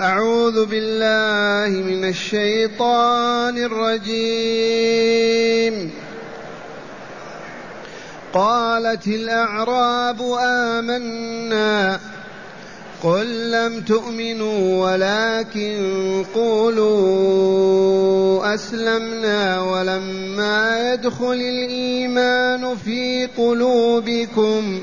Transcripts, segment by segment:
أعوذ بالله من الشيطان الرجيم. قالت الأعراب آمنا قل لم تؤمنوا ولكن قولوا أسلمنا ولما يدخل الإيمان في قلوبكم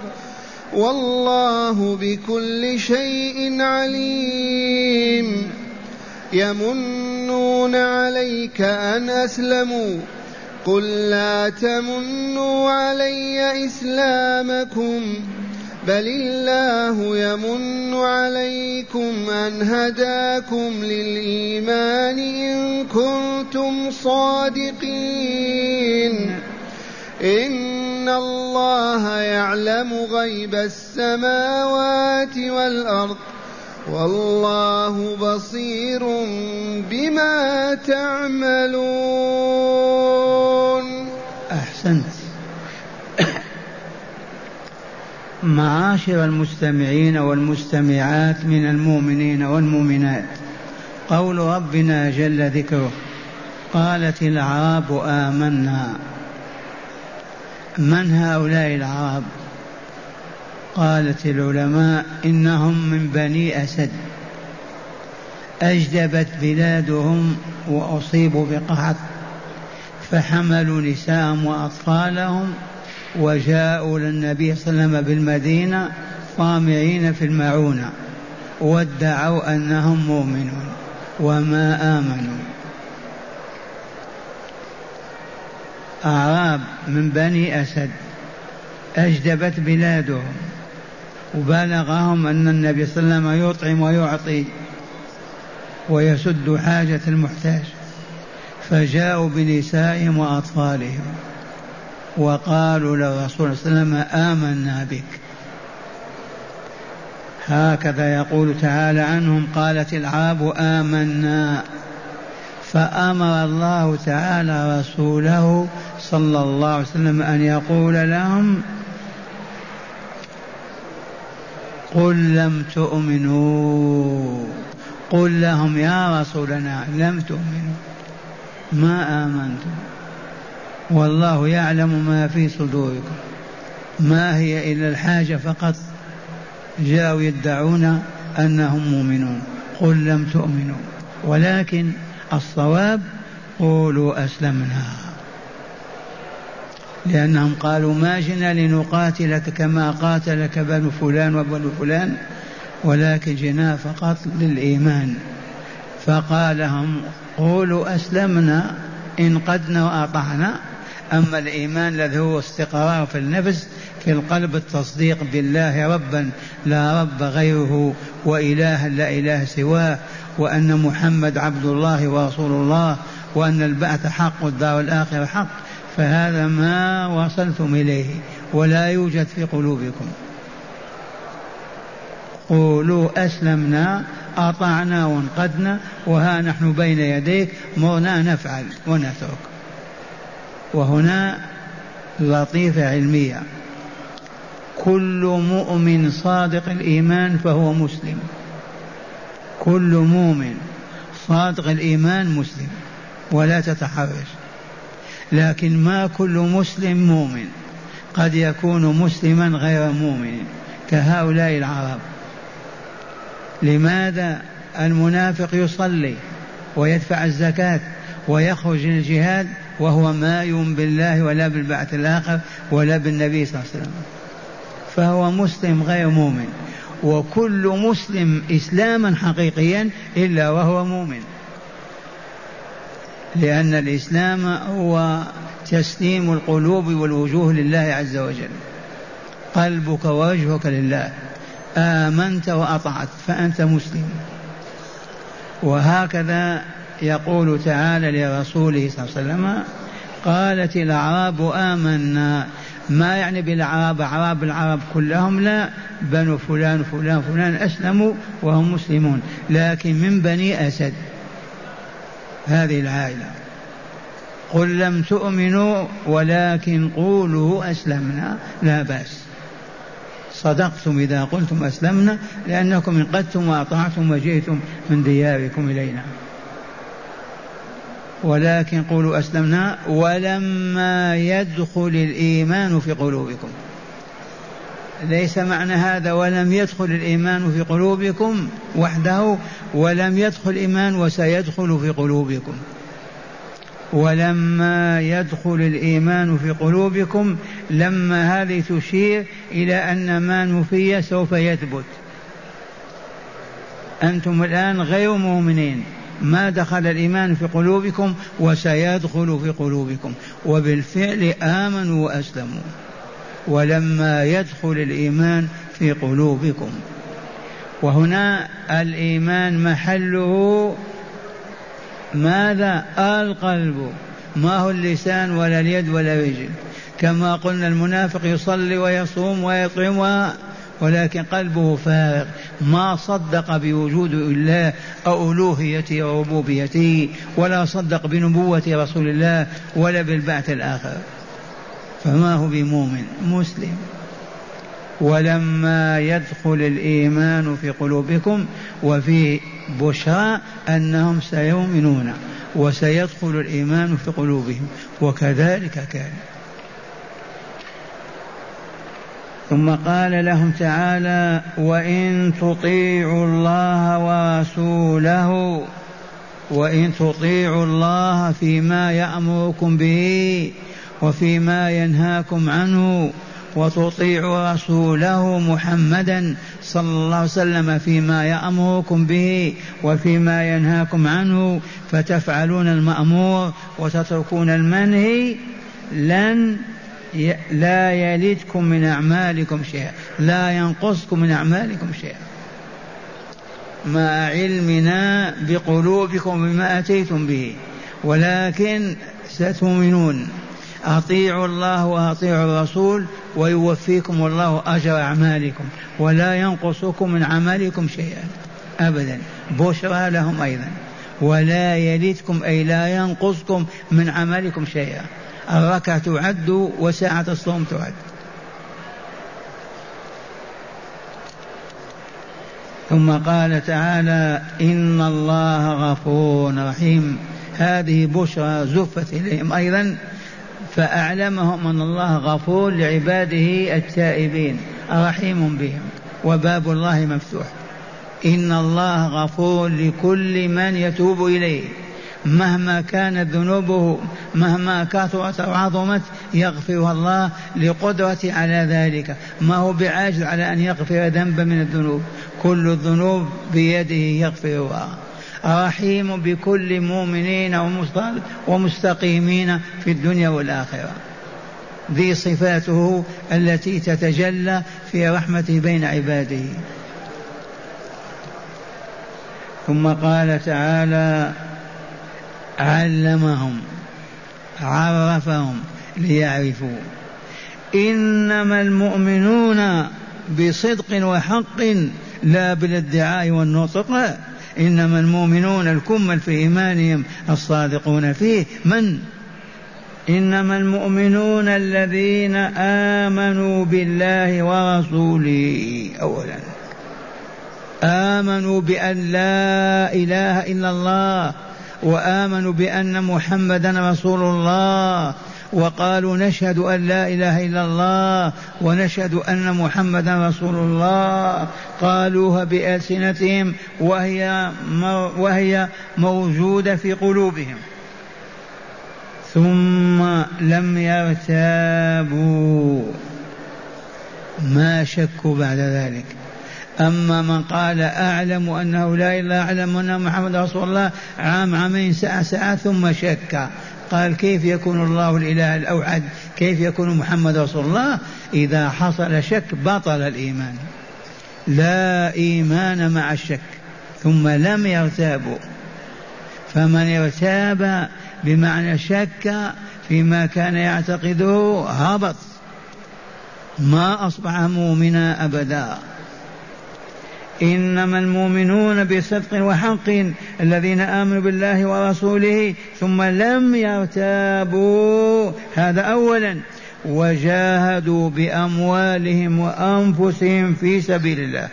والله بكل شيء عليم. يمنون عليك أن أسلموا. قل لا تمنوا علي إسلامكم. بل الله يمن عليكم أن هداكم للإيمان إن كنتم صادقين. إن الله يعلم غيب السماوات والأرض والله بصير بما تعملون. أحسنت. معاشر المستمعين والمستمعات من المؤمنين والمؤمنات قول ربنا جل ذكره قالت الأعراب آمنا. من هؤلاء العرب؟ قالت العلماء إنهم من بني أسد. أجدبت بلادهم وأصيبوا بقحط فحملوا نساءهم وأطفالهم وجاءوا للنبي صلى الله عليه وسلم بالمدينة طامعين في المعونة وادعوا أنهم مؤمنون وما آمنوا. أعراب من بني أسد أجدبت بلادهم وبلغهم أن النبي صلى الله عليه وسلم يطعم ويعطي ويسد حاجة المحتاج. فجاءوا بنسائهم وأطفالهم وقالوا للرسول صلى الله عليه وسلم آمنا بك. هكذا يقول تعالى عنهم قالت العرب آمنا. فأمر الله تعالى رسوله صلى الله عليه وسلم أن يقول لهم قل لم تؤمنوا قل لهم يا رسولنا لم تؤمنوا. ما آمنتم؟ والله يعلم ما في صدوركم. ما هي إلا الحاجة فقط؟ جاءوا يدعون أنهم مؤمنون. قل لم تؤمنوا. ولكن الصواب قولوا أسلمنا. لأنهم قالوا ما جئنا لنقاتلك كما قاتلك بنو فلان وبنو فلان ولكن جئنا فقط للإيمان. فقال لهم قولوا أسلمنا انقدنا وأطعنا أما الإيمان الذي هو استقرار في النفس في القلب التصديق بالله ربا لا رب غيره وإلها لا إله سواه. وأن محمد عبد الله ورسول الله وأن البعث حق والدار الآخرة حق فهذا ما وصلتم إليه ولا يوجد في قلوبكم. قولوا أسلمنا أطعنا وانقدنا وها نحن بين يديك مرنا نفعل ونترك. وهنا لطيفة علمية كل مؤمن صادق الإيمان فهو مسلم. كل مؤمن صادق الإيمان مسلم ولا تتحرش. لكن ما كل مسلم مؤمن قد يكون مسلما غير مؤمن كهؤلاء العرب. لماذا المنافق يصلي ويدفع الزكاة ويخرج للجهاد وهو ما يؤمن بالله ولا بالبعث الآخر ولا بالنبي صلى الله عليه وسلم؟ فهو مسلم غير مؤمن. وكل مسلم إسلاما حقيقيا إلا وهو مؤمن. لأن الإسلام هو تسليم القلوب والوجوه لله عز وجل. قلبك ووجهك لله. آمنت وأطعت فأنت مسلم. وهكذا يقول تعالى لرسوله صلى الله عليه وسلم قالت الأعراب آمنا. ما يعني بالأعراب أعراب العرب كلهم لا بنو فلان فلان فلان أسلموا وهم مسلمون لكن من بني أسد. هذه العائلة. قل لم تؤمنوا ولكن قولوا أسلمنا. لا بأس. صدقتم إذا قلتم أسلمنا لأنكم انقذتم وأطعتم وجئتم من دياركم إلينا. ولكن قولوا أسلمنا ولما يدخل الإيمان في قلوبكم. ليس معنى هذا ولم يدخل الإيمان في قلوبكم وحده ولم يدخل الإيمان وسيدخل في قلوبكم. ولما يدخل الإيمان في قلوبكم لما هذه تشير إلى أن ما نفي سوف يثبت. أنتم الآن غير مؤمنين. ما دخل الإيمان في قلوبكم وسيدخل في قلوبكم. وبالفعل آمنوا وأسلموا. ولما يدخل الإيمان في قلوبكم. وهنا الإيمان محله ماذا؟ القلب. ما هو اللسان ولا اليد ولا الرجل. كما قلنا المنافق يصلي ويصوم ويطعم ولكن قلبه فارغ. ما صدق بوجود الله أو ألوهيته وربوبيته ولا صدق بنبوة رسول الله ولا بالبعث الآخر. فما هو بمؤمن؟ مسلم. ولما يدخل الإيمان في قلوبكم وفي بشرى أنهم سيؤمنون وسيدخل الإيمان في قلوبهم وكذلك كان. ثم قال لهم تعالى وإن تطيعوا الله ورسوله وإن تطيعوا الله فيما يأمركم به وفيما ينهاكم عنه وتطيعوا رسوله محمدا صلى الله عليه وسلم فيما يأمركم به وفيما ينهاكم عنه فتفعلون المأمور وتتركون المنهي لن لا يلدكم من أعمالكم شيئا. لا ينقصكم من أعمالكم شيئا. مع علمنا بقلوبكم بما أتيتم به. ولكن ستؤمنون. أطيعوا الله وأطيعوا الرسول ويوفيكم الله أجر أعمالكم. ولا ينقصكم من عملكم شيئا. أبدا. بشرى لهم أيضا. ولا يلدكم أي لا ينقصكم من عملكم شيئا. الركعة تعد وساعة الصوم تعد. ثم قال تعالى إن الله غفور رحيم. هذه بشرى زفت إليهم أيضا فأعلمهم أن الله غفور لعباده التائبين رحيم بهم وباب الله مفتوح. إن الله غفور لكل من يتوب إليه. مهما كانت ذنوبه مهما كثرت أو عظمت يغفرها الله لقدرته على ذلك. ما هو بعاجز على أن يغفر ذنبا من الذنوب؟ كل الذنوب بيده يغفرها. رحيم بكل مؤمنين ومستقيمين في الدنيا والآخرة. ذي صفاته التي تتجلى في رحمته بين عباده. ثم قال تعالى علمهم عرفهم ليعرفوا. إنما المؤمنون بصدق وحق لا بالادعاء والنطق. إنما المؤمنون الكمل في إيمانهم الصادقون فيه. من؟ إنما المؤمنون الذين آمنوا بالله ورسوله. اولا آمنوا بأن لا إله إلا الله. وآمنوا بأن محمدا رسول الله وقالوا نشهد أن لا إله إلا الله ونشهد أن محمدا رسول الله. قالوها بألسنتهم وهي وهي موجودة في قلوبهم. ثم لم يرتابوا. ما شكوا بعد ذلك. أما من قال أعلم أنه لا إله أعلم أن محمد رسول الله عام عامين ساعة ساعة ثم شك. قال كيف يكون الله الإله الأوحد؟ كيف يكون محمد رسول الله؟ إذا حصل شك بطل الإيمان. لا إيمان مع الشك ثم لم يرتابوا فمن ارتاب بمعنى شك فيما كان يعتقده هبط. ما أصبح مؤمنا أبدا. إنما المؤمنون بصدق وحق الذين آمنوا بالله ورسوله ثم لم يرتابوا. هذا أولا. وجاهدوا بأموالهم وأنفسهم في سبيل الله.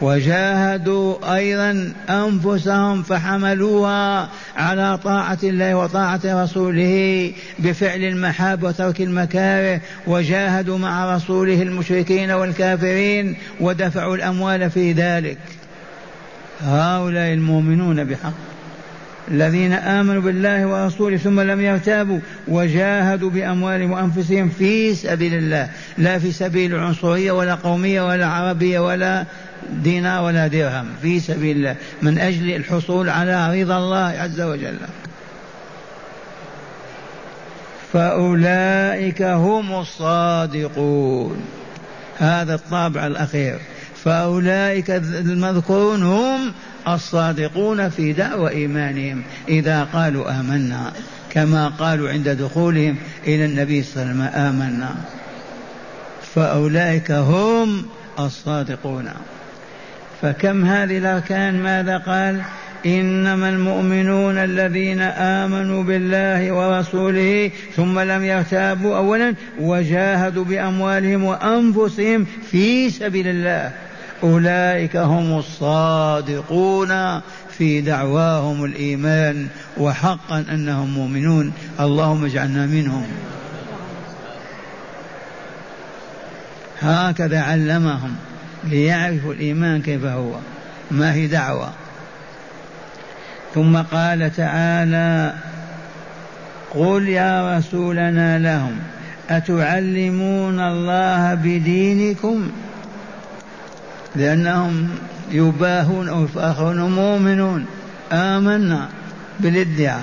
وجاهدوا أيضا أنفسهم فحملوها على طاعة الله وطاعة رسوله بفعل المحاب وترك المكاره وجاهدوا مع رسوله المشركين والكافرين ودفعوا الأموال في ذلك. هؤلاء المؤمنون بحق. الذين آمنوا بالله ورسوله ثم لم يرتابوا وجاهدوا بأموالهم وأنفسهم في سبيل الله. لا في سبيل العنصرية ولا قومية ولا عربية ولا دينار ولا درهم. في سبيل الله. من أجل الحصول على رضا الله عز وجل. فأولئك هم الصادقون. هذا الطابع الأخير. فأولئك المذكورون هم الصادقون في دعوى إيمانهم إذا قالوا آمنا كما قالوا عند دخولهم إلى النبي صلى الله عليه وسلم آمنا. فأولئك هم الصادقون. فكم هذه الأركان؟ ماذا قال؟ إنما المؤمنون الذين آمنوا بالله ورسوله ثم لم يرتابوا أولا وجاهدوا بأموالهم وأنفسهم في سبيل الله. أولئك هم الصادقون في دعواهم الإيمان وحقا أنهم مؤمنون. اللهم اجعلنا منهم. هكذا علمهم ليعرفوا الإيمان كيف هو. ما هي دعوة. ثم قال تعالى قل يا رسولنا لهم أتعلمون الله بدينكم لأنهم يباهون أو يفاخرون مؤمنون. آمنا بالادعاء.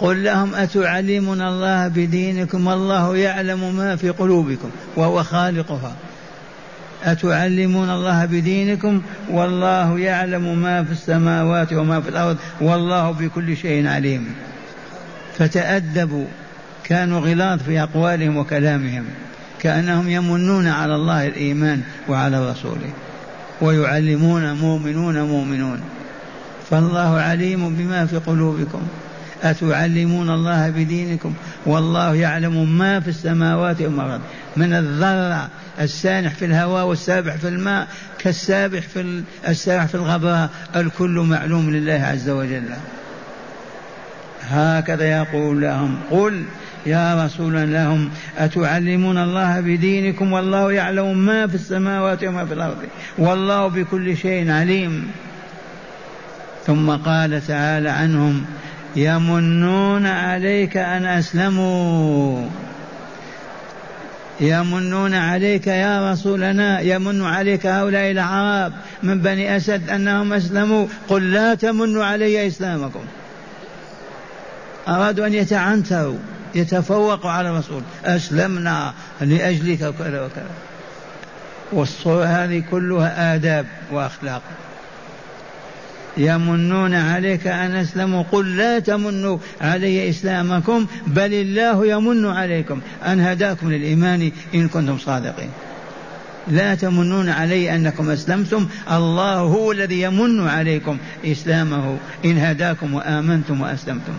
قل لهم أتعلمون الله بدينكم؟ والله يعلم ما في قلوبكم وهو خالقها. أتعلمون الله بدينكم؟ والله يعلم ما في السماوات وما في الأرض. والله بكل شيء عليم. فتأدبوا. كانوا غلاظ في أقوالهم وكلامهم. كأنهم يمنون على الله الإيمان وعلى رسوله ويعلمون مؤمنون مؤمنون. فالله عليم بما في قلوبكم. أتعلمون الله بدينكم؟ والله يعلم ما في السماوات وما الأرض. من الذرة السانح في الهواء والسابح في الماء كالسابح في السابح في الغبراء الكل معلوم لله عز وجل. هكذا يقول لهم قل يا رسول لهم أتعلمون الله بدينكم؟ والله يعلم ما في السماوات وما في الأرض. والله بكل شيء عليم. ثم قال تعالى عنهم يمنون عليك أن أسلموا. يمنون عليك يا رسولنا يمن عليك هؤلاء الأعراب من بني أسد أنهم أسلموا. قل لا تمنوا علي إسلامكم. أرادوا أن يتعنتروا. يتفوقوا على الرسول أسلمنا لأجلك وكذا وكذا. والصورة هذه كلها آداب وأخلاق. يمنون عليك أن أسلموا. قل لا تمنوا علي إسلامكم بل الله يمن عليكم. أن هداكم للإيمان إن كنتم صادقين. لا تمنون علي أنكم أسلمتم. الله هو الذي يمن عليكم إسلامه إن هداكم وآمنتم وأسلمتم.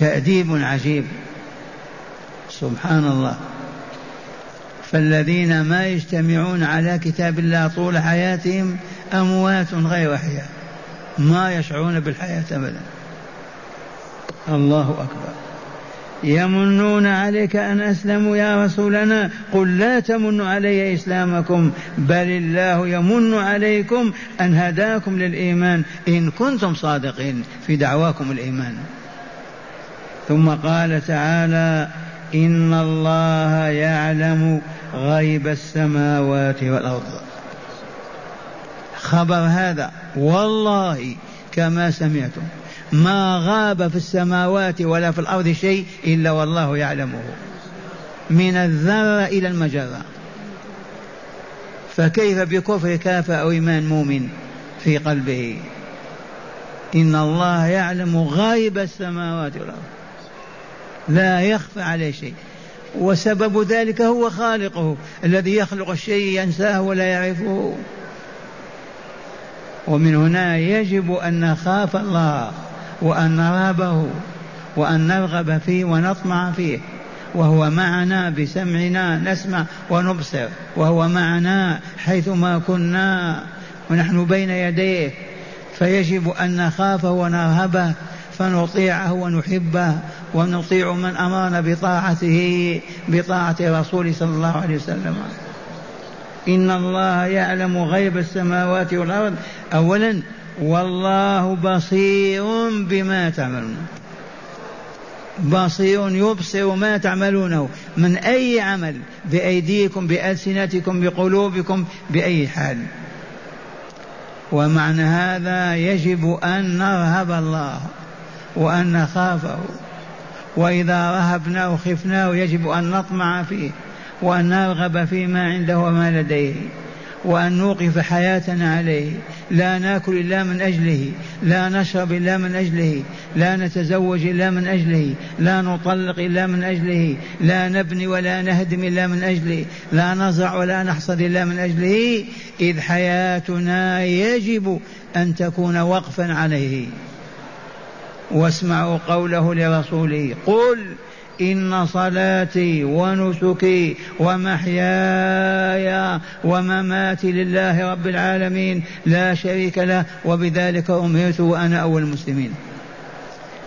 تأديب عجيب. سبحان الله. فالذين ما يجتمعون على كتاب الله طول حياتهم أموات غير أحياء ما يشعرون بالحياة أبدا. الله أكبر. يمنون عليك أن أسلموا يا رسولنا. قل لا تمنوا علي إسلامكم بل الله يمن عليكم أن هداكم للإيمان. إن كنتم صادقين في دعواكم الإيمان. ثم قال تعالى إن الله يعلم غيب السماوات والأرض. خبر هذا والله كما سمعتم ما غاب في السماوات ولا في الأرض شيء إلا والله يعلمه من الذرة إلى المجرة. فكيف بكفر كافر أو إيمان مؤمن في قلبه؟ إن الله يعلم غيب السماوات والأرض. لا يخفى عليه شيء. وسبب ذلك هو خالقه الذي يخلق الشيء ينساه ولا يعرفه. ومن هنا يجب أن نخاف الله وأن نرهبه وأن نرغب فيه ونطمع فيه. وهو معنا بسمعنا نسمع ونبصر. وهو معنا حيثما كنا. ونحن بين يديه. فيجب أن نخافه ونرهبه فنطيعه ونحبه. ونطيع من أمرنا بطاعته بطاعة رسوله صلى الله عليه وسلم. إن الله يعلم غيب السماوات والأرض. أولا والله بصير بما تعملون. بصير يبصر ما تعملونه. من أي عمل؟ بأيديكم بألسنتكم بقلوبكم بأي حال. ومعنى هذا يجب أن نرهب الله وأن نخافه. وإذا رهبناه وخفناه يجب أن نطمع فيه وأن نرغب فيما عنده وما لديه وأن نوقف حياتنا عليه. لا نأكل إلا من أجله لا نشرب إلا من أجله لا نتزوج إلا من أجله لا نطلق إلا من أجله لا نبني ولا نهدم إلا من أجله لا نزرع ولا نحصد إلا من أجله. إذ حياتنا يجب أن تكون وقفا عليه. واسمعوا قوله لرسوله. قل إن صلاتي ونسكي ومحياي ومماتي لله رب العالمين لا شريك له وبذلك أمرت وأنا أول المسلمين.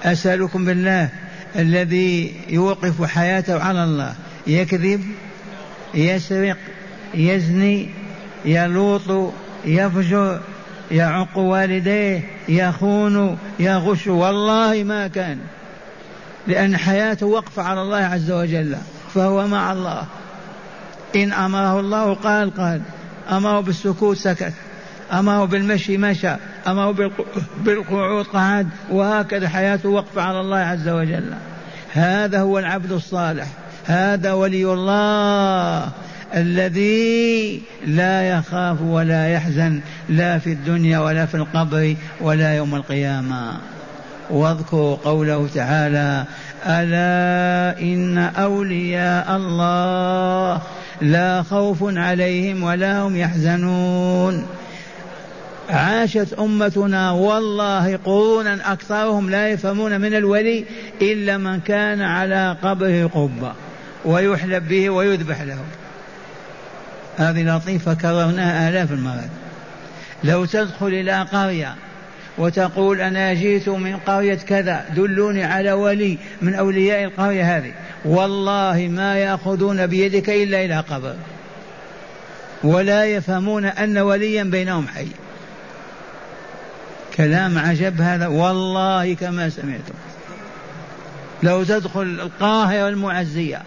أسألكم بالله الذي يوقف حياته على الله. يكذب يسرق يزني يلوط يفجر يعق والديه يخون يغش والله ما كان. لأن حياته وقف على الله عز وجل فهو مع الله. إن أمره الله قال قال. أمره بالسكوت سكت. أمره بالمشي مشى. أمره بالقعود قعد. وهكذا حياته وقف على الله عز وجل. هذا هو العبد الصالح. هذا ولي الله. الذي لا يخاف ولا يحزن لا في الدنيا ولا في القبر ولا يوم القيامة. واذكروا قوله تعالى ألا إن أولياء الله لا خوف عليهم ولا هم يحزنون. عاشت أمتنا والله قرونا أكثرهم لا يفهمون من الولي إلا من كان على قبره قبة ويحلب به ويذبح له. هذه لطيفة كررناها آلاف المرات. لو تدخل إلى قرية وتقول أنا جئت من قرية كذا دلوني على ولي من أولياء القرية هذه. والله ما يأخذون بيدك إلا إلى قبر. ولا يفهمون أن وليا بينهم حي. كلام عجب هذا. والله كما سمعتم. لو تدخل القاهرة المعزية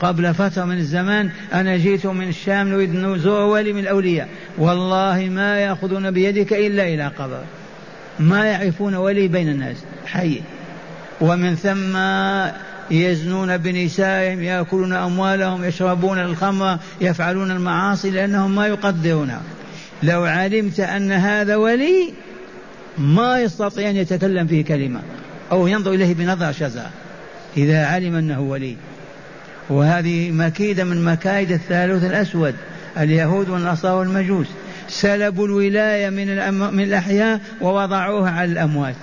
قبل فترة من الزمان أنا جئت من الشام نريد نزور ولي من الأولياء. والله ما يأخذون بيدك إلا إلى قبر. ما يعرفون ولي بين الناس. حي. ومن ثم يزنون بنسائهم يأكلون أموالهم يشربون الخمر يفعلون المعاصي لأنهم ما يقدرونها لو علمت أن هذا ولي ما يستطيع أن يتكلم فيه كلمة أو ينظر إليه بنظرة شزع إذا علم أنه ولي. وهذه مكيدة من مكايد الثالوث الأسود اليهود والنصارى والمجوس. سلبوا الولاية من, من الأحياء ووضعوها على الأموات.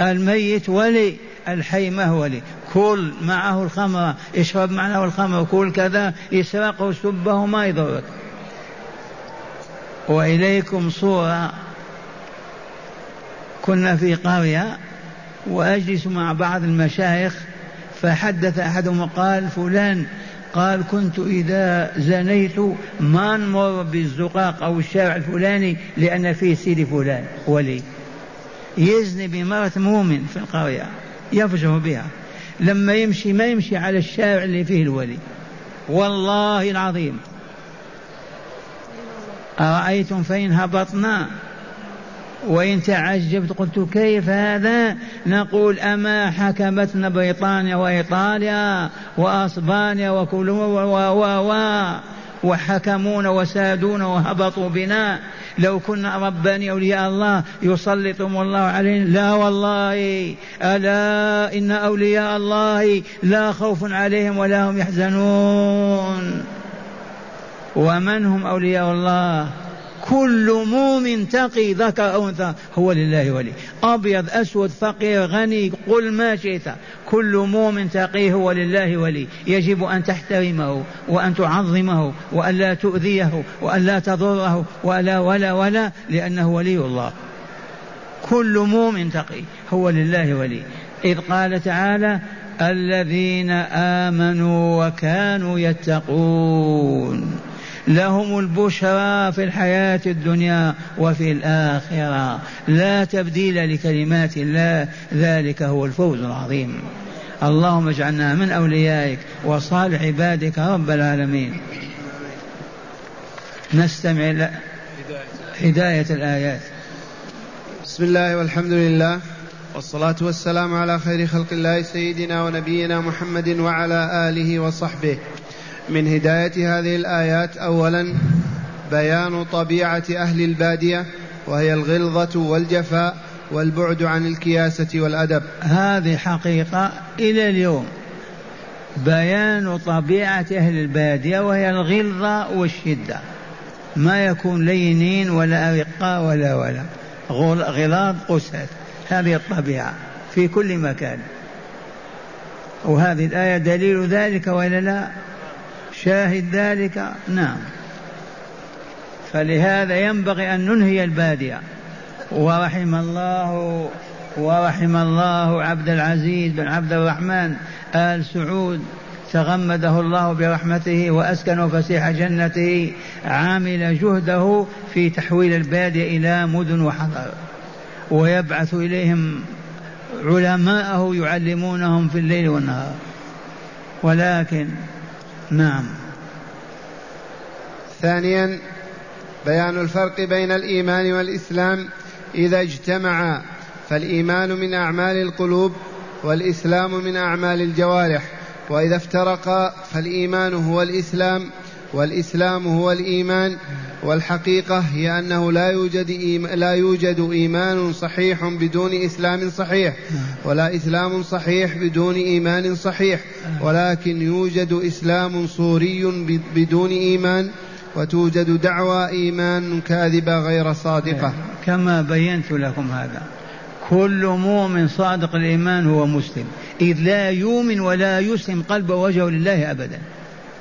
الميت ولي الحي ما هو ولي. كل معه الخمر اشرب معه الخمر كل كذا يسرقه سبه ما يضرك. وإليكم صورة. كنا في قرية وأجلس مع بعض المشايخ فحدث أحدهم وقال فلان قال كنت إذا زنيت ما نمر بالزقاق أو الشارع الفلاني لأن فيه سيدي فلان ولي يزني بمرأة مؤمن في القرية يفجر بها. لما يمشي ما يمشي على الشارع اللي فيه الولي. والله العظيم. أرأيتم فإن هبطنا؟ وإن تعجبت قلت كيف هذا؟ نقول أما حكمتنا بريطانيا وإيطاليا وأسبانيا وكل و و و وحكمونا وسادونا وهبطوا بنا. لو كنا رباني أولياء الله يسلطهم الله علينا لا والله. ألا إن أولياء الله لا خوف عليهم ولا هم يحزنون. ومن هم أولياء الله؟ كل مؤمن تقي ذكر أو أنثى هو لله ولي. أبيض أسود فقير غني قل ما شئت. كل مؤمن تقي هو لله ولي. يجب أن تحترمه وأن تعظمه وأن لا تؤذيه وأن لا تضره ولا ولا ولا لأنه ولي الله. كل مؤمن تقي هو لله ولي. إذ قال تعالى الذين آمنوا وكانوا يتقون. لهم البشرى في الحياة الدنيا وفي الآخرة. لا تبديل لكلمات الله ذلك هو الفوز العظيم. اللهم اجعلنا من أوليائك وصالح عبادك رب العالمين. نستمع إلى هداية الآيات. بسم الله والحمد لله والصلاة والسلام على خير خلق الله سيدنا ونبينا محمد وعلى آله وصحبه. من هداية هذه الآيات أولا بيان طبيعة أهل البادية وهي الغلظة والجفاء والبعد عن الكياسة والأدب. هذه حقيقة إلى اليوم. بيان طبيعة أهل البادية وهي الغلظة والشدة. ما يكون لينين ولا أرقاء ولا ولا. غلاظ قسات هذه الطبيعة في كل مكان. وهذه الآية دليل ذلك وإلا لا؟ شاهد ذلك؟ نعم. فلهذا ينبغي أن ننهي البادية. ورحم الله ورحم الله عبد العزيز بن عبد الرحمن آل سعود. تغمده الله برحمته وأسكنه فسيح جنته عامل جهده في تحويل البادية إلى مدن وحضر. ويبعث إليهم علماءه يعلمونهم في الليل والنهار. ولكن نعم. ثانيا بيان الفرق بين الإيمان والإسلام إذا اجتمعا فالإيمان من أعمال القلوب والإسلام من أعمال الجوارح وإذا افترقا فالإيمان هو الإسلام والإسلام هو الإيمان والحقيقة هي أنه لا يوجد لا يوجد إيمان صحيح بدون إسلام صحيح ولا إسلام صحيح بدون إيمان صحيح ولكن يوجد إسلام صوري بدون إيمان وتوجد دعوى إيمان كاذبة غير صادقة. كما بينت لكم هذا كل مؤمن صادق الإيمان هو مسلم إذ لا يؤمن ولا يسلم قلبه وجهه لله ابدا.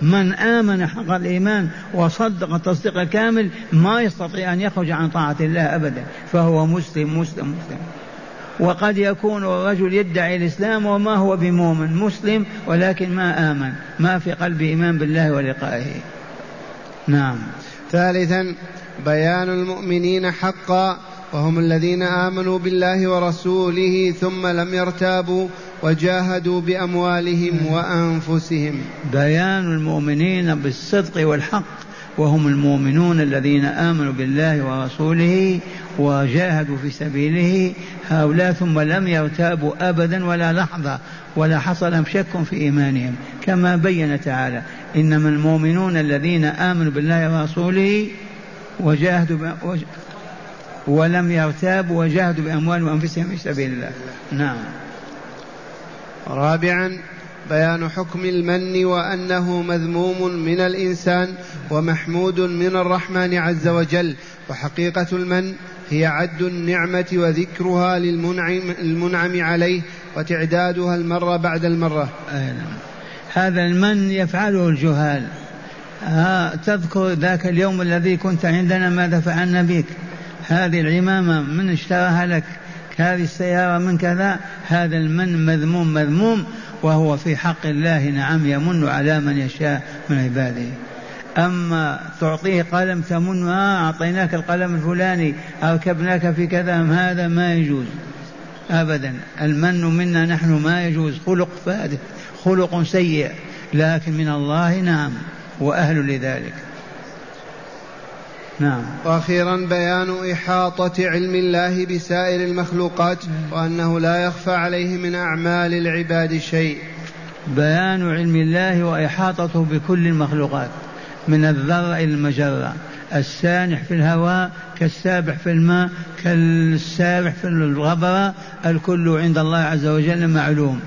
من آمن حق الإيمان وصدق التصديق كامل ما يستطيع أن يخرج عن طاعة الله أبدا فهو مسلم مسلم مسلم. وقد يكون الرجل يدعي الإسلام وما هو بمؤمن مسلم ولكن ما آمن ما في قلبه إيمان بالله ولقائه. نعم. ثالثا بيان المؤمنين حقا وهم الذين آمنوا بالله ورسوله ثم لم يرتابوا وجاهدوا بأموالهم وأنفسهم. بيان المؤمنين بالصدق والحق وهم المؤمنون الذين آمنوا بالله ورسوله وجاهدوا في سبيله. هؤلاء ثم لم يرتابوا ابدا ولا لحظة ولا حصل شك في إيمانهم. كما بين تعالى إنما المؤمنون الذين آمنوا بالله ورسوله وجاهدوا ولم يرتابوا وجاهدوا باموالهم وأنفسهم في سبيل الله. نعم. رابعا بيان حكم المن وأنه مذموم من الإنسان ومحمود من الرحمن عز وجل. وحقيقة المن هي عد النعمة وذكرها للمنعم المنعم عليه وتعدادها المرة بعد المرة. نعم. هذا المن يفعله الجهال. ها تذكر ذاك اليوم الذي كنت عندنا ماذا فعلنا بك؟ هذه العمامة من اشتراها لك. هذه السيارة من كذا هذا المن مذموم مذموم وهو في حق الله نعم يمن على من يشاء من عباده. أما تعطيه قلم تمن آه أعطيناك القلم الفلاني أركبناك في كذا هذا ما يجوز. أبدا المن منا نحن ما يجوز. خلق فادح خلق سيء لكن من الله نعم وأهل لذلك. نعم. وأخيرا بيان إحاطة علم الله بسائر المخلوقات وأنه لا يخفى عليه من أعمال العباد شيء. بيان علم الله وإحاطته بكل المخلوقات من الذرة إلى المجرة السانح في الهواء كالسابح في الماء كالسابح في الغبرة الكل عند الله عز وجل معلوم.